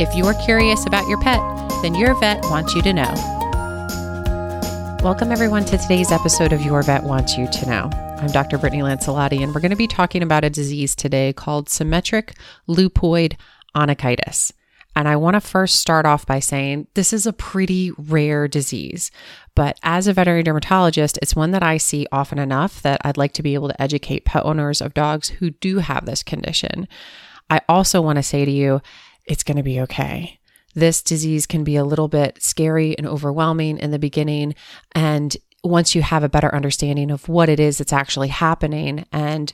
If you're curious about your pet, then your vet wants you to know. Welcome, everyone, to today's episode of Your Vet Wants You to Know. I'm Dr. Brittany Lancelotti, and we're going to be talking about a disease today called symmetric lupoid onychitis. And I want to first start off by saying this is a pretty rare disease. But as a veterinary dermatologist, it's one that I see often enough that I'd like to be able to educate pet owners of dogs who do have this condition. I also want to say to you, it's going to be okay. This disease can be a little bit scary and overwhelming in the beginning. And once you have a better understanding of what it is that's actually happening and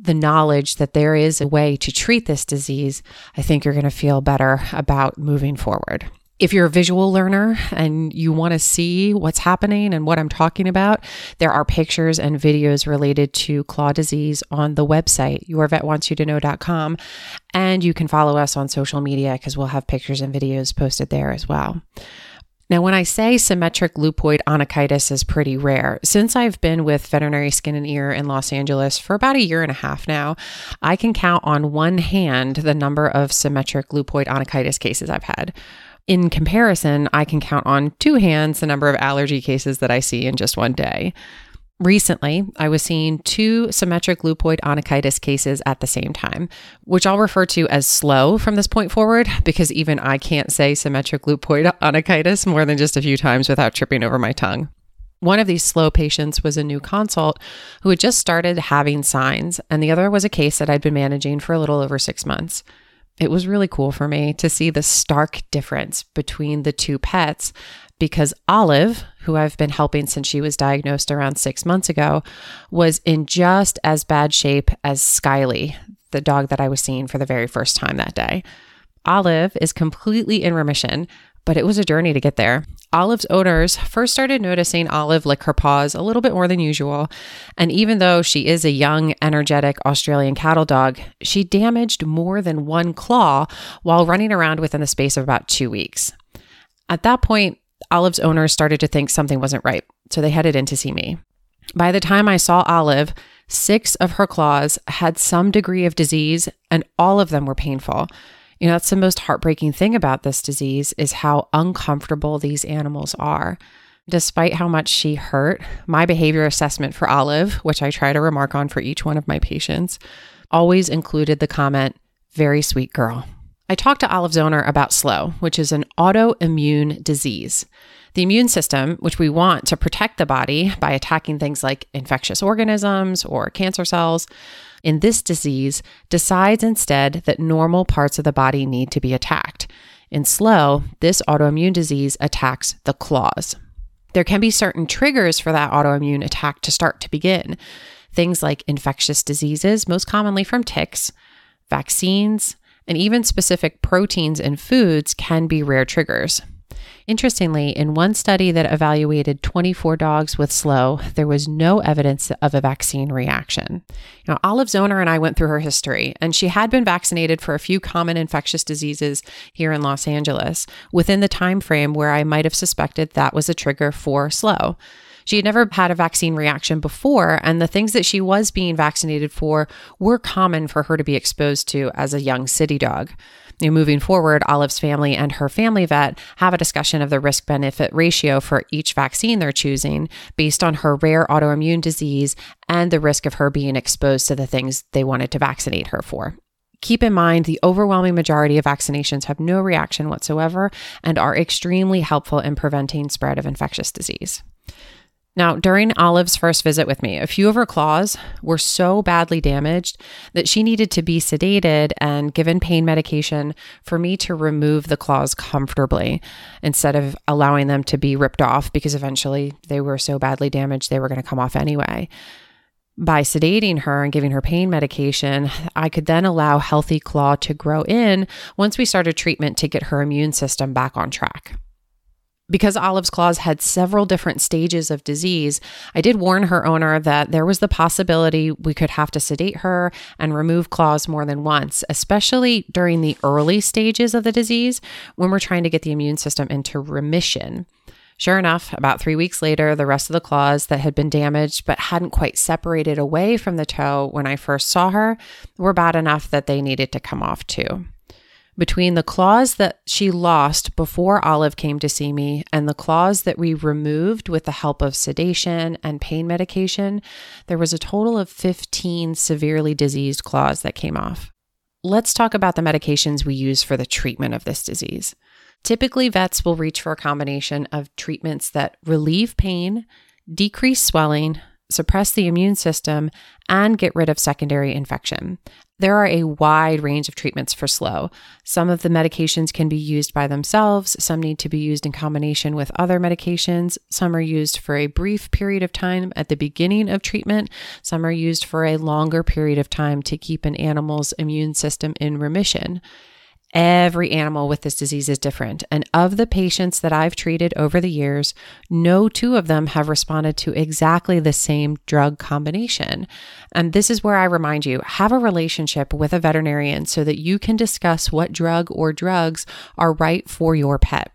the knowledge that there is a way to treat this disease, I think you're going to feel better about moving forward. If you're a visual learner and you want to see what's happening and what I'm talking about, there are pictures and videos related to claw disease on the website, yourvetwantsyouto know.com. And you can follow us on social media because we'll have pictures and videos posted there as well. Now, when I say symmetric lupoid onychitis is pretty rare, since I've been with veterinary skin and ear in Los Angeles for about a year and a half now, I can count on one hand the number of symmetric lupoid onychitis cases I've had. In comparison, I can count on two hands the number of allergy cases that I see in just one day. Recently, I was seeing two symmetric lupoid onychitis cases at the same time, which I'll refer to as slow from this point forward because even I can't say symmetric lupoid onychitis more than just a few times without tripping over my tongue. One of these slow patients was a new consult who had just started having signs, and the other was a case that I'd been managing for a little over six months it was really cool for me to see the stark difference between the two pets because Olive, who I've been helping since she was diagnosed around six months ago, was in just as bad shape as Skyly, the dog that I was seeing for the very first time that day. Olive is completely in remission, but it was a journey to get there. Olive's owners first started noticing Olive lick her paws a little bit more than usual. And even though she is a young, energetic Australian cattle dog, she damaged more than one claw while running around within the space of about two weeks. At that point, Olive's owners started to think something wasn't right, so they headed in to see me. By the time I saw Olive, six of her claws had some degree of disease, and all of them were painful. You know, that's the most heartbreaking thing about this disease is how uncomfortable these animals are. Despite how much she hurt, my behavior assessment for Olive, which I try to remark on for each one of my patients, always included the comment, very sweet girl. I talked to Olive's owner about SLOW, which is an autoimmune disease. The immune system, which we want to protect the body by attacking things like infectious organisms or cancer cells, in this disease decides instead that normal parts of the body need to be attacked. In SLOW, this autoimmune disease attacks the claws. There can be certain triggers for that autoimmune attack to start to begin. Things like infectious diseases, most commonly from ticks, vaccines, and even specific proteins in foods can be rare triggers. Interestingly, in one study that evaluated 24 dogs with SLOW, there was no evidence of a vaccine reaction. Now, Olive's owner and I went through her history, and she had been vaccinated for a few common infectious diseases here in Los Angeles within the time frame where I might have suspected that was a trigger for SLOW. She had never had a vaccine reaction before, and the things that she was being vaccinated for were common for her to be exposed to as a young city dog. Moving forward, Olive's family and her family vet have a discussion of the risk benefit ratio for each vaccine they're choosing based on her rare autoimmune disease and the risk of her being exposed to the things they wanted to vaccinate her for. Keep in mind, the overwhelming majority of vaccinations have no reaction whatsoever and are extremely helpful in preventing spread of infectious disease. Now, during Olive's first visit with me, a few of her claws were so badly damaged that she needed to be sedated and given pain medication for me to remove the claws comfortably instead of allowing them to be ripped off because eventually they were so badly damaged they were going to come off anyway. By sedating her and giving her pain medication, I could then allow healthy claw to grow in once we started treatment to get her immune system back on track. Because Olive's claws had several different stages of disease, I did warn her owner that there was the possibility we could have to sedate her and remove claws more than once, especially during the early stages of the disease when we're trying to get the immune system into remission. Sure enough, about three weeks later, the rest of the claws that had been damaged but hadn't quite separated away from the toe when I first saw her were bad enough that they needed to come off too between the claws that she lost before Olive came to see me and the claws that we removed with the help of sedation and pain medication, there was a total of 15 severely diseased claws that came off. Let's talk about the medications we use for the treatment of this disease. Typically, vets will reach for a combination of treatments that relieve pain, decrease swelling, suppress the immune system, and get rid of secondary infection. There are a wide range of treatments for slow. Some of the medications can be used by themselves, some need to be used in combination with other medications. Some are used for a brief period of time at the beginning of treatment, some are used for a longer period of time to keep an animal's immune system in remission. Every animal with this disease is different. And of the patients that I've treated over the years, no two of them have responded to exactly the same drug combination. And this is where I remind you have a relationship with a veterinarian so that you can discuss what drug or drugs are right for your pet.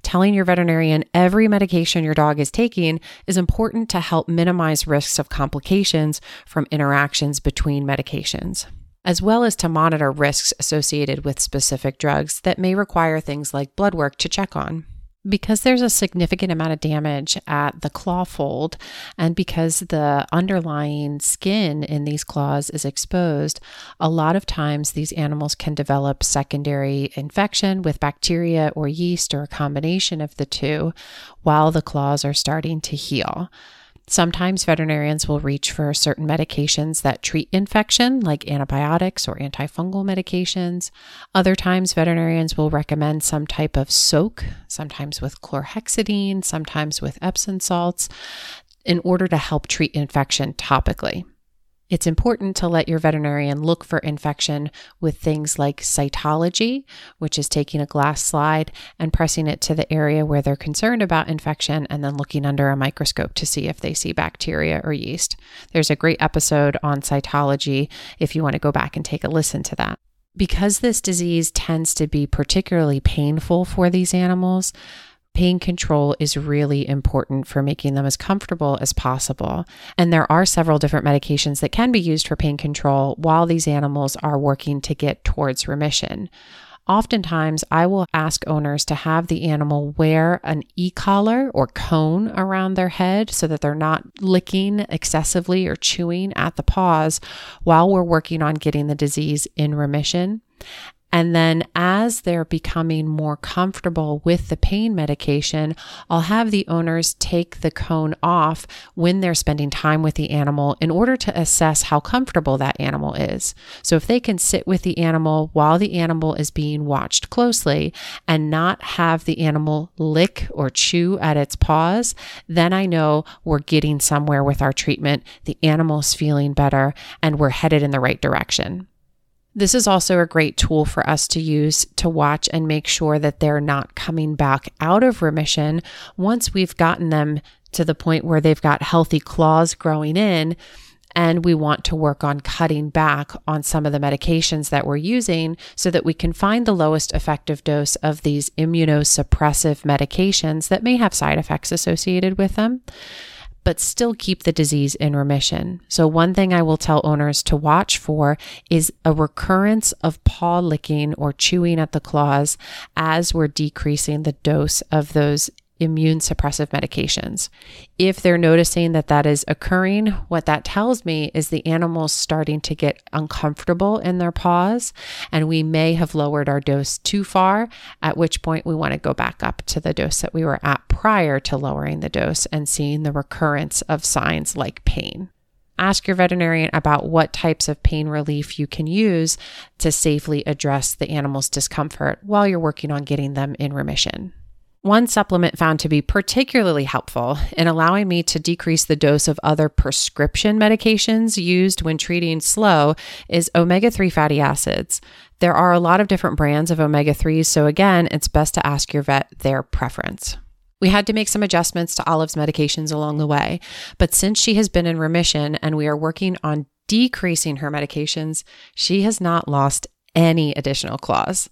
Telling your veterinarian every medication your dog is taking is important to help minimize risks of complications from interactions between medications as well as to monitor risks associated with specific drugs that may require things like blood work to check on. Because there's a significant amount of damage at the claw fold, and because the underlying skin in these claws is exposed, a lot of times these animals can develop secondary infection with bacteria or yeast or a combination of the two while the claws are starting to heal. Sometimes veterinarians will reach for certain medications that treat infection, like antibiotics or antifungal medications. Other times, veterinarians will recommend some type of soak, sometimes with chlorhexidine, sometimes with Epsom salts, in order to help treat infection topically. It's important to let your veterinarian look for infection with things like cytology, which is taking a glass slide and pressing it to the area where they're concerned about infection and then looking under a microscope to see if they see bacteria or yeast. There's a great episode on cytology if you want to go back and take a listen to that. Because this disease tends to be particularly painful for these animals, pain control is really important for making them as comfortable as possible. And there are several different medications that can be used for pain control while these animals are working to get towards remission. Oftentimes, I will ask owners to have the animal wear an e collar or cone around their head so that they're not licking excessively or chewing at the paws while we're working on getting the disease in remission. And then as they're becoming more comfortable with the pain medication, I'll have the owners take the cone off when they're spending time with the animal in order to assess how comfortable that animal is. So if they can sit with the animal while the animal is being watched closely and not have the animal lick or chew at its paws, then I know we're getting somewhere with our treatment. The animal's feeling better and we're headed in the right direction. This is also a great tool for us to use to watch and make sure that they're not coming back out of remission once we've gotten them to the point where they've got healthy claws growing in. And we want to work on cutting back on some of the medications that we're using so that we can find the lowest effective dose of these immunosuppressive medications that may have side effects associated with them but still keep the disease in remission. So, one thing I will tell owners to watch for is a recurrence of paw licking or chewing at the claws as we're decreasing the dose of those immune suppressive medications. If they're noticing that that is occurring, what that tells me is the animal's starting to get uncomfortable in their paws, and we may have lowered our dose too far, at which point we want to go back up to the dose that we were at prior to lowering the dose and seeing the recurrence of signs like pain ask your veterinarian about what types of pain relief you can use to safely address the animal's discomfort while you're working on getting them in remission. One supplement found to be particularly helpful in allowing me to decrease the dose of other prescription medications used when treating slow is omega 3 fatty acids. There are a lot of different brands of omega 3s, so again, it's best to ask your vet their preference. We had to make some adjustments to Olive's medications along the way, but since she has been in remission and we are working on decreasing her medications, she has not lost any additional claws.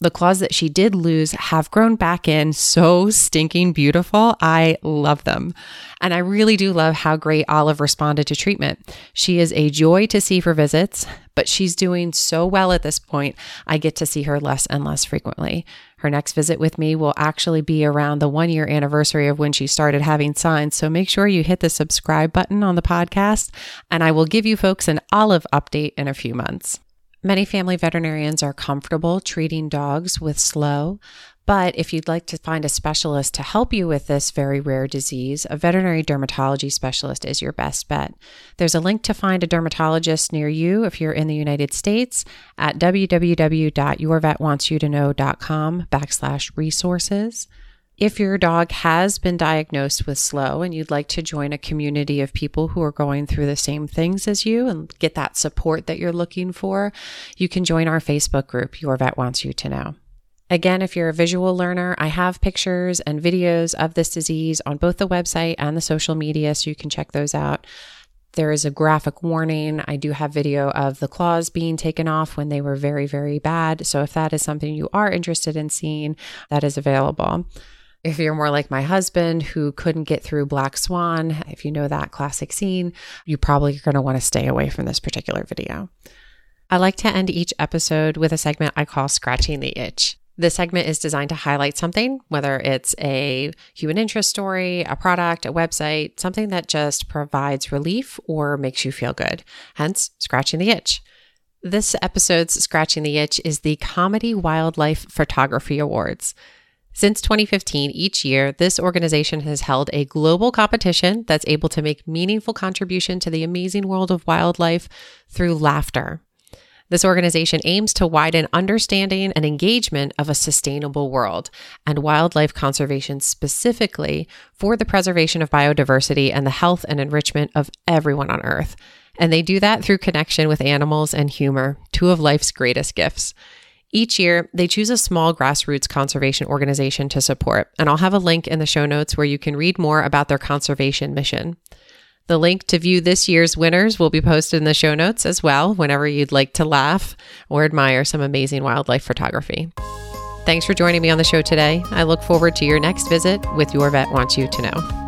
The claws that she did lose have grown back in so stinking beautiful. I love them. And I really do love how great Olive responded to treatment. She is a joy to see for visits, but she's doing so well at this point, I get to see her less and less frequently. Her next visit with me will actually be around the one year anniversary of when she started having signs. So make sure you hit the subscribe button on the podcast, and I will give you folks an Olive update in a few months. Many family veterinarians are comfortable treating dogs with slow, but if you'd like to find a specialist to help you with this very rare disease, a veterinary dermatology specialist is your best bet. There's a link to find a dermatologist near you if you're in the United States at www.yourvetwantsyoutoKnow.com backslash resources. If your dog has been diagnosed with slow and you'd like to join a community of people who are going through the same things as you and get that support that you're looking for, you can join our Facebook group, Your Vet Wants You to Know. Again, if you're a visual learner, I have pictures and videos of this disease on both the website and the social media, so you can check those out. There is a graphic warning. I do have video of the claws being taken off when they were very, very bad. So if that is something you are interested in seeing, that is available. If you're more like my husband who couldn't get through Black Swan, if you know that classic scene, you probably are going to want to stay away from this particular video. I like to end each episode with a segment I call Scratching the Itch. This segment is designed to highlight something, whether it's a human interest story, a product, a website, something that just provides relief or makes you feel good, hence, scratching the itch. This episode's Scratching the Itch is the Comedy Wildlife Photography Awards. Since 2015, each year, this organization has held a global competition that's able to make meaningful contribution to the amazing world of wildlife through laughter. This organization aims to widen understanding and engagement of a sustainable world and wildlife conservation specifically for the preservation of biodiversity and the health and enrichment of everyone on Earth. And they do that through connection with animals and humor, two of life's greatest gifts. Each year, they choose a small grassroots conservation organization to support, and I'll have a link in the show notes where you can read more about their conservation mission. The link to view this year's winners will be posted in the show notes as well, whenever you'd like to laugh or admire some amazing wildlife photography. Thanks for joining me on the show today. I look forward to your next visit with Your Vet Wants You to Know.